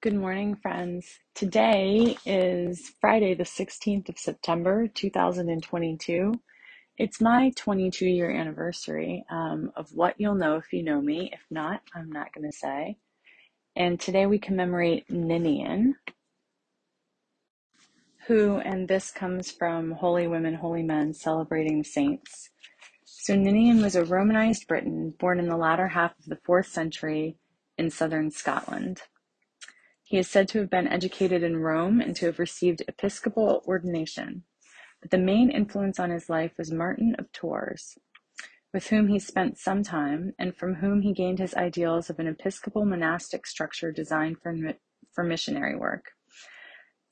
Good morning, friends. Today is Friday, the 16th of September, 2022. It's my 22 year anniversary um, of what you'll know if you know me. If not, I'm not going to say. And today we commemorate Ninian, who, and this comes from Holy Women, Holy Men celebrating the saints. So Ninian was a Romanized Briton born in the latter half of the fourth century in southern Scotland. He is said to have been educated in Rome and to have received episcopal ordination, but the main influence on his life was Martin of Tours, with whom he spent some time, and from whom he gained his ideals of an episcopal monastic structure designed for, for missionary work.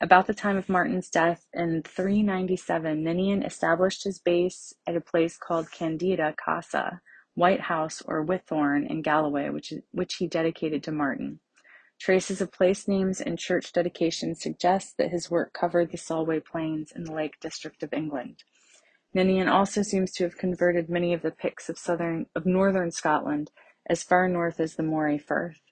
About the time of Martin's death in 397, Ninian established his base at a place called Candida Casa, White House or Whithorn in Galloway, which, which he dedicated to Martin. Traces of place names and church dedications suggest that his work covered the Solway Plains and the Lake District of England. Ninian also seems to have converted many of the Picts of southern of northern Scotland as far north as the Moray Firth.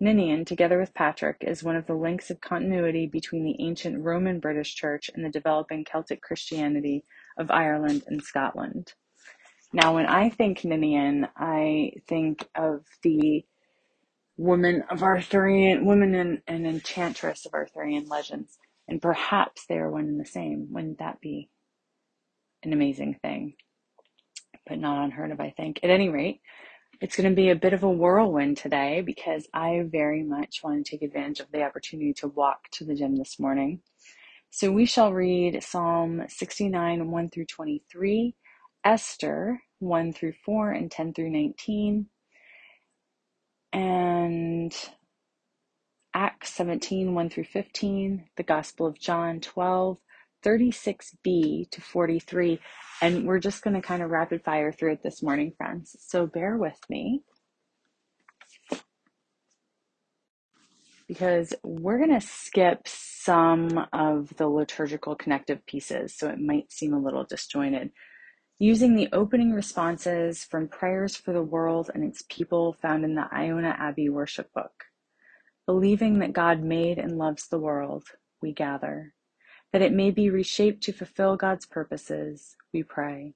Ninian, together with Patrick, is one of the links of continuity between the ancient Roman British Church and the developing Celtic Christianity of Ireland and Scotland. Now, when I think Ninian, I think of the women of Arthurian, women and, and enchantress of Arthurian legends. And perhaps they are one and the same. Wouldn't that be an amazing thing? But not unheard of, I think. At any rate, it's going to be a bit of a whirlwind today because I very much want to take advantage of the opportunity to walk to the gym this morning. So we shall read Psalm 69, 1 through 23, Esther 1 through 4, and 10 through 19, and Acts 17, 1 through 15, the Gospel of John 12, 36b to 43. And we're just going to kind of rapid fire through it this morning, friends. So bear with me. Because we're going to skip some of the liturgical connective pieces, so it might seem a little disjointed. Using the opening responses from Prayers for the World and its People found in the Iona Abbey Worship Book. Believing that God made and loves the world, we gather. That it may be reshaped to fulfill God's purposes, we pray.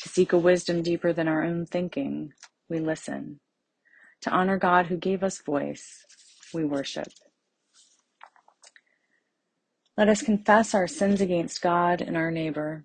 To seek a wisdom deeper than our own thinking, we listen. To honor God who gave us voice, we worship. Let us confess our sins against God and our neighbor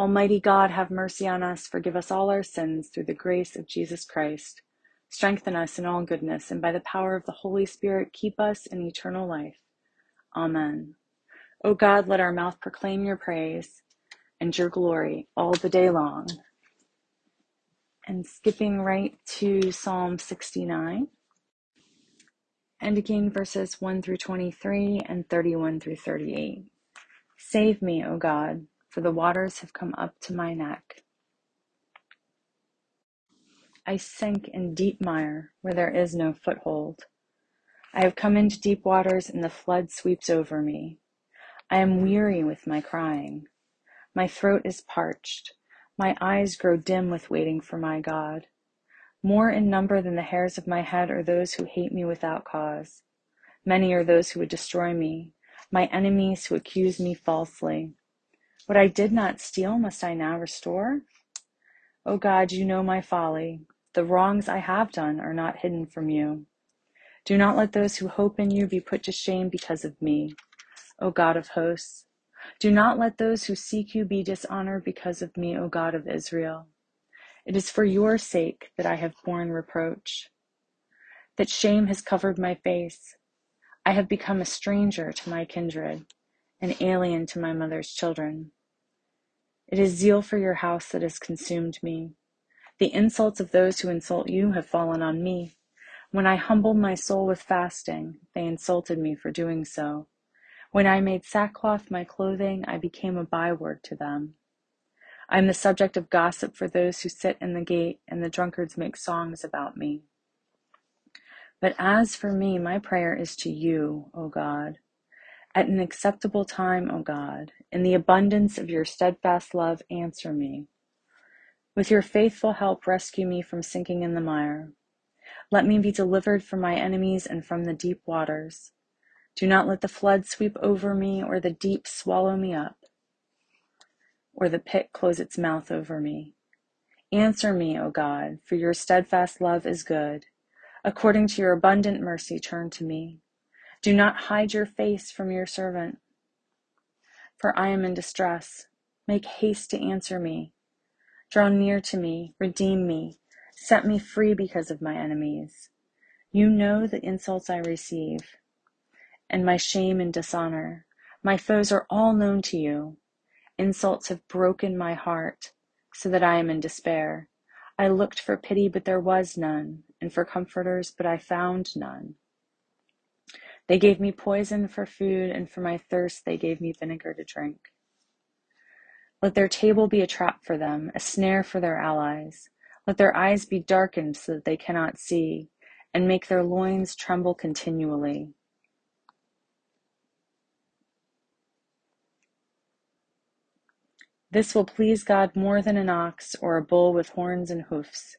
Almighty God, have mercy on us, forgive us all our sins through the grace of Jesus Christ. Strengthen us in all goodness, and by the power of the Holy Spirit, keep us in eternal life. Amen. O God, let our mouth proclaim your praise and your glory all the day long. And skipping right to Psalm 69, and again verses 1 through 23 and 31 through 38. Save me, O God for the waters have come up to my neck. I sink in deep mire where there is no foothold. I have come into deep waters and the flood sweeps over me. I am weary with my crying. My throat is parched. My eyes grow dim with waiting for my God. More in number than the hairs of my head are those who hate me without cause. Many are those who would destroy me, my enemies who accuse me falsely. What I did not steal, must I now restore? O God, you know my folly. The wrongs I have done are not hidden from you. Do not let those who hope in you be put to shame because of me, O God of hosts. Do not let those who seek you be dishonored because of me, O God of Israel. It is for your sake that I have borne reproach, that shame has covered my face. I have become a stranger to my kindred, an alien to my mother's children. It is zeal for your house that has consumed me. The insults of those who insult you have fallen on me. When I humbled my soul with fasting, they insulted me for doing so. When I made sackcloth my clothing, I became a byword to them. I am the subject of gossip for those who sit in the gate, and the drunkards make songs about me. But as for me, my prayer is to you, O God. At an acceptable time, O God, in the abundance of your steadfast love, answer me. With your faithful help, rescue me from sinking in the mire. Let me be delivered from my enemies and from the deep waters. Do not let the flood sweep over me or the deep swallow me up, or the pit close its mouth over me. Answer me, O God, for your steadfast love is good. According to your abundant mercy, turn to me. Do not hide your face from your servant, for I am in distress. Make haste to answer me. Draw near to me, redeem me, set me free because of my enemies. You know the insults I receive, and my shame and dishonor. My foes are all known to you. Insults have broken my heart, so that I am in despair. I looked for pity, but there was none, and for comforters, but I found none. They gave me poison for food, and for my thirst they gave me vinegar to drink. Let their table be a trap for them, a snare for their allies. Let their eyes be darkened so that they cannot see, and make their loins tremble continually. This will please God more than an ox or a bull with horns and hoofs.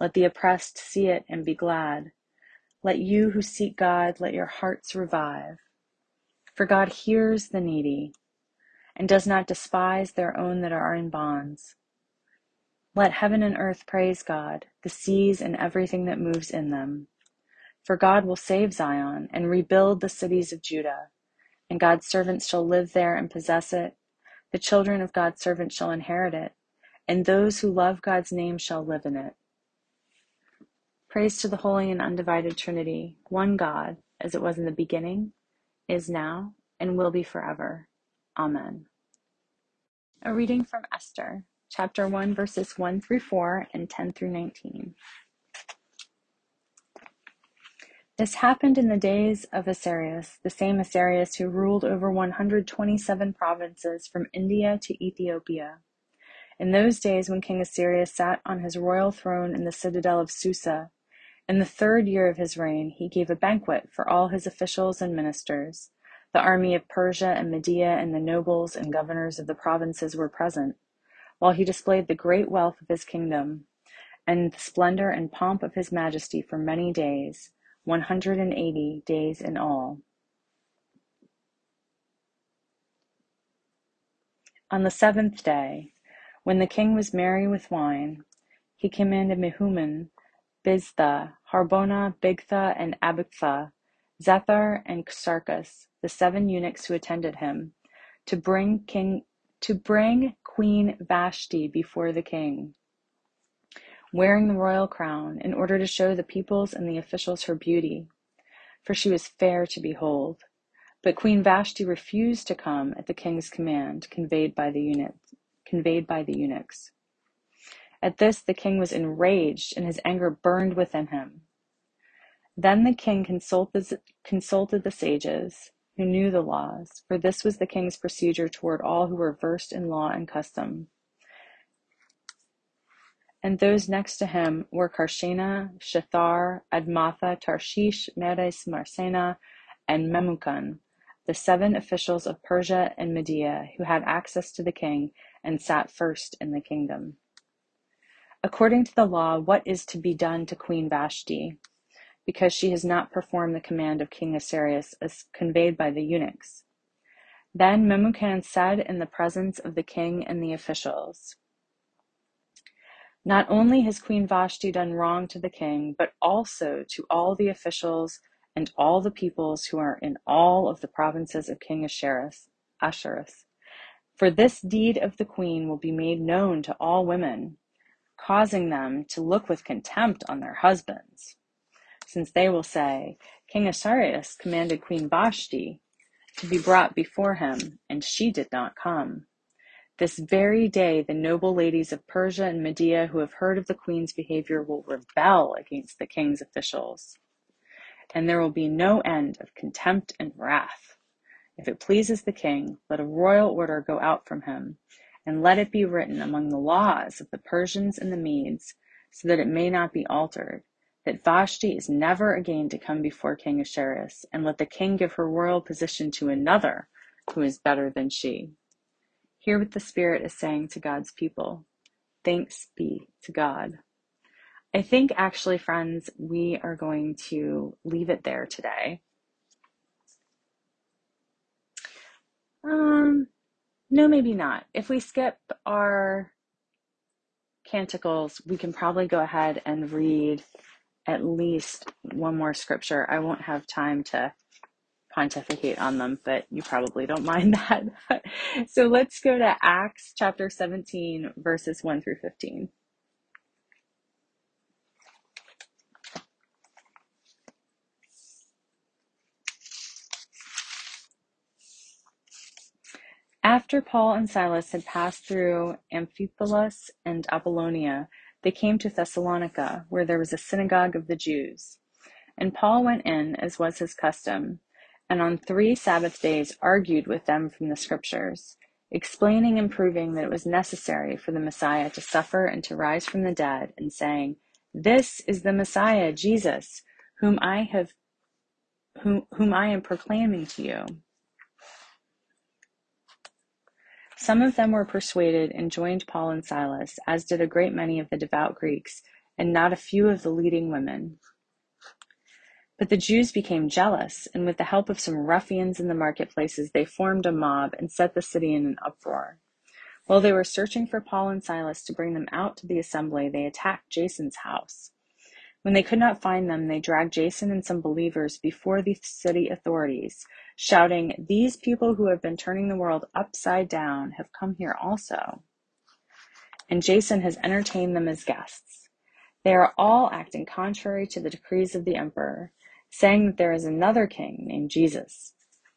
Let the oppressed see it and be glad. Let you who seek God, let your hearts revive. For God hears the needy and does not despise their own that are in bonds. Let heaven and earth praise God, the seas and everything that moves in them. For God will save Zion and rebuild the cities of Judah, and God's servants shall live there and possess it. The children of God's servants shall inherit it, and those who love God's name shall live in it. Praise to the holy and undivided Trinity, one God, as it was in the beginning, is now, and will be forever. Amen. A reading from Esther, chapter 1, verses 1 through 4 and 10 through 19. This happened in the days of Ahasuerus, the same Ahasuerus who ruled over 127 provinces from India to Ethiopia. In those days, when King Ahasuerus sat on his royal throne in the citadel of Susa, in the third year of his reign, he gave a banquet for all his officials and ministers. The army of Persia and Media and the nobles and governors of the provinces were present, while he displayed the great wealth of his kingdom and the splendor and pomp of his majesty for many days, 180 days in all. On the seventh day, when the king was merry with wine, he commanded Mehuman, Biztha, Harbona, Bigtha, and Abagtha, Zethar, and Carkas, the seven eunuchs who attended him, to bring king to bring Queen Vashti before the king, wearing the royal crown, in order to show the peoples and the officials her beauty, for she was fair to behold. But Queen Vashti refused to come at the king's command, conveyed by the. Conveyed by the eunuchs. At this the king was enraged, and his anger burned within him. Then the king consulted, consulted the sages, who knew the laws, for this was the king's procedure toward all who were versed in law and custom. And those next to him were Carshena, Shethar, Admatha, Tarshish, Meres, Marsena, and Memucan, the seven officials of Persia and Media who had access to the king and sat first in the kingdom. According to the law, what is to be done to Queen Vashti, because she has not performed the command of King Ahasuerus as conveyed by the eunuchs? Then Memucan said in the presence of the king and the officials, Not only has Queen Vashti done wrong to the king, but also to all the officials and all the peoples who are in all of the provinces of King Asherus. Asherus. For this deed of the queen will be made known to all women, causing them to look with contempt on their husbands, since they will say, King Ahasuerus commanded Queen Vashti to be brought before him, and she did not come. This very day, the noble ladies of Persia and Media who have heard of the queen's behavior will rebel against the king's officials. and there will be no end of contempt and wrath. If it pleases the king, let a royal order go out from him, and let it be written among the laws of the Persians and the Medes, so that it may not be altered, that Vashti is never again to come before King Ahasuerus, and let the king give her royal position to another who is better than she. Hear what the Spirit is saying to God's people. Thanks be to God. I think actually, friends, we are going to leave it there today. Um, no, maybe not. If we skip our canticles, we can probably go ahead and read at least one more scripture. I won't have time to pontificate on them, but you probably don't mind that. so let's go to Acts chapter 17, verses 1 through 15. After Paul and Silas had passed through Amphipolis and Apollonia, they came to Thessalonica, where there was a synagogue of the Jews. And Paul went in, as was his custom, and on three Sabbath days argued with them from the Scriptures, explaining and proving that it was necessary for the Messiah to suffer and to rise from the dead, and saying, This is the Messiah, Jesus, whom I have whom, whom I am proclaiming to you. Some of them were persuaded and joined Paul and Silas, as did a great many of the devout Greeks, and not a few of the leading women. But the Jews became jealous, and with the help of some ruffians in the marketplaces, they formed a mob and set the city in an uproar. While they were searching for Paul and Silas to bring them out to the assembly, they attacked Jason's house. When they could not find them, they dragged Jason and some believers before the city authorities, shouting, These people who have been turning the world upside down have come here also. And Jason has entertained them as guests. They are all acting contrary to the decrees of the emperor, saying that there is another king named Jesus.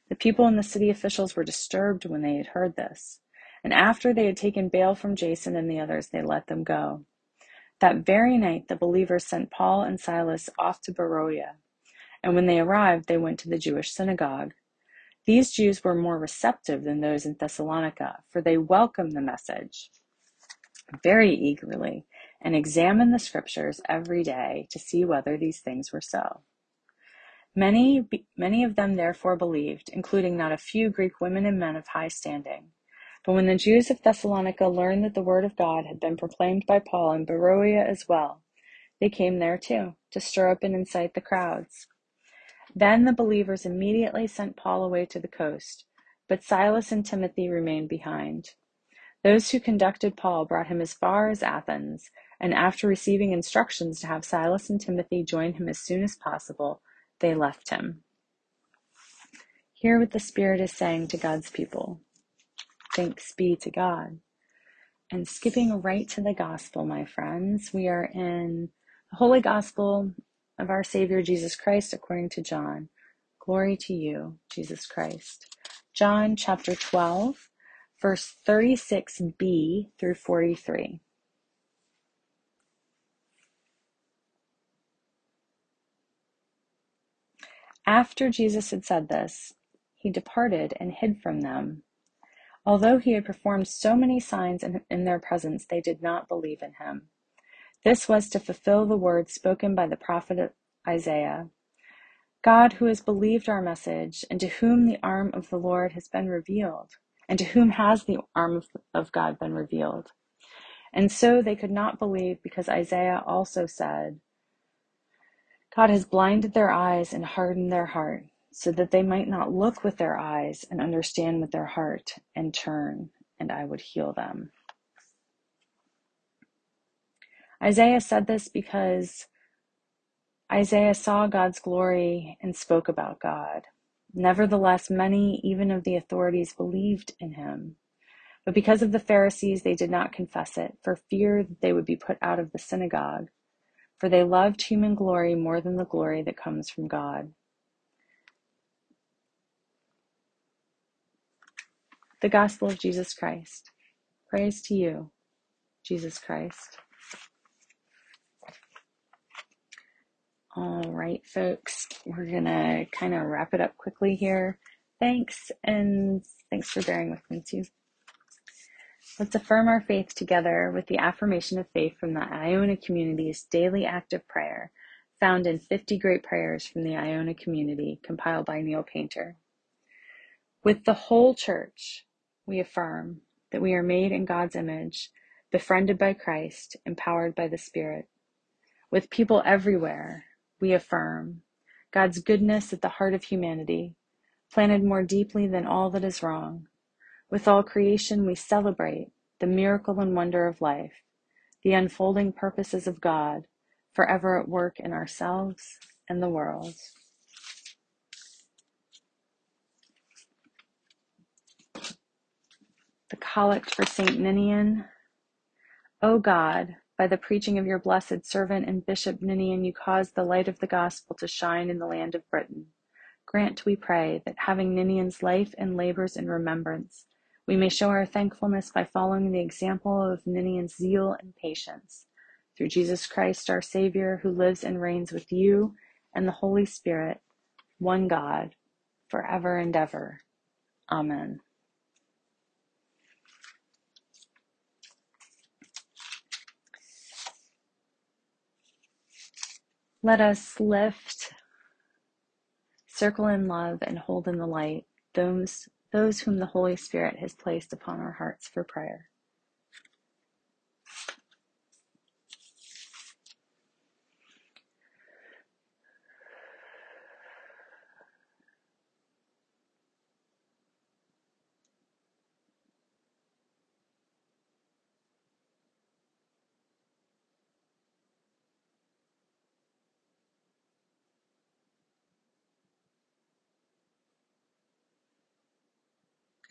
The people and the city officials were disturbed when they had heard this. And after they had taken bail from Jason and the others, they let them go. That very night, the believers sent Paul and Silas off to Beroea, and when they arrived, they went to the Jewish synagogue. These Jews were more receptive than those in Thessalonica, for they welcomed the message very eagerly and examined the scriptures every day to see whether these things were so. Many, many of them therefore believed, including not a few Greek women and men of high standing. But when the Jews of Thessalonica learned that the word of God had been proclaimed by Paul in Beroea as well, they came there too, to stir up and incite the crowds. Then the believers immediately sent Paul away to the coast, but Silas and Timothy remained behind. Those who conducted Paul brought him as far as Athens, and after receiving instructions to have Silas and Timothy join him as soon as possible, they left him. Hear what the Spirit is saying to God's people. Thanks be to God. And skipping right to the gospel, my friends, we are in the Holy Gospel of our Savior Jesus Christ according to John. Glory to you, Jesus Christ. John chapter 12, verse 36b through 43. After Jesus had said this, he departed and hid from them. Although he had performed so many signs in, in their presence, they did not believe in him. This was to fulfill the words spoken by the prophet Isaiah. God, who has believed our message, and to whom the arm of the Lord has been revealed, and to whom has the arm of, of God been revealed? And so they could not believe because Isaiah also said, God has blinded their eyes and hardened their heart so that they might not look with their eyes and understand with their heart and turn, and I would heal them. Isaiah said this because Isaiah saw God's glory and spoke about God. Nevertheless, many, even of the authorities, believed in him. But because of the Pharisees, they did not confess it, for fear that they would be put out of the synagogue. For they loved human glory more than the glory that comes from God. The Gospel of Jesus Christ. Praise to you, Jesus Christ. All right, folks, we're going to kind of wrap it up quickly here. Thanks, and thanks for bearing with me too. Let's affirm our faith together with the affirmation of faith from the Iona community's daily active prayer, found in 50 Great Prayers from the Iona community, compiled by Neil Paynter. With the whole church, we affirm that we are made in God's image, befriended by Christ, empowered by the Spirit. With people everywhere, we affirm God's goodness at the heart of humanity, planted more deeply than all that is wrong with all creation, we celebrate the miracle and wonder of life, the unfolding purposes of God, forever at work in ourselves and the world. The Collect for St. Ninian. O God, by the preaching of your blessed servant and Bishop Ninian, you caused the light of the gospel to shine in the land of Britain. Grant, we pray, that having Ninian's life and labors in remembrance, we may show our thankfulness by following the example of Ninian's zeal and patience. Through Jesus Christ, our Savior, who lives and reigns with you and the Holy Spirit, one God, forever and ever. Amen. Let us lift, circle in love, and hold in the light those those whom the Holy Spirit has placed upon our hearts for prayer.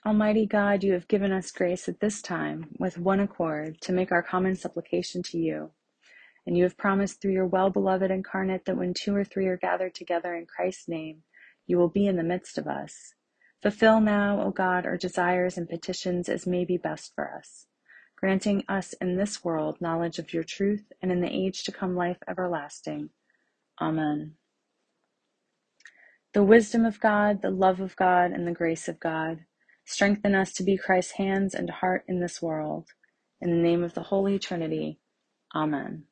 Almighty God, you have given us grace at this time, with one accord, to make our common supplication to you. And you have promised through your well beloved incarnate that when two or three are gathered together in Christ's name, you will be in the midst of us. Fulfill now, O God, our desires and petitions as may be best for us, granting us in this world knowledge of your truth, and in the age to come life everlasting. Amen. The wisdom of God, the love of God, and the grace of God Strengthen us to be Christ's hands and heart in this world. In the name of the Holy Trinity. Amen.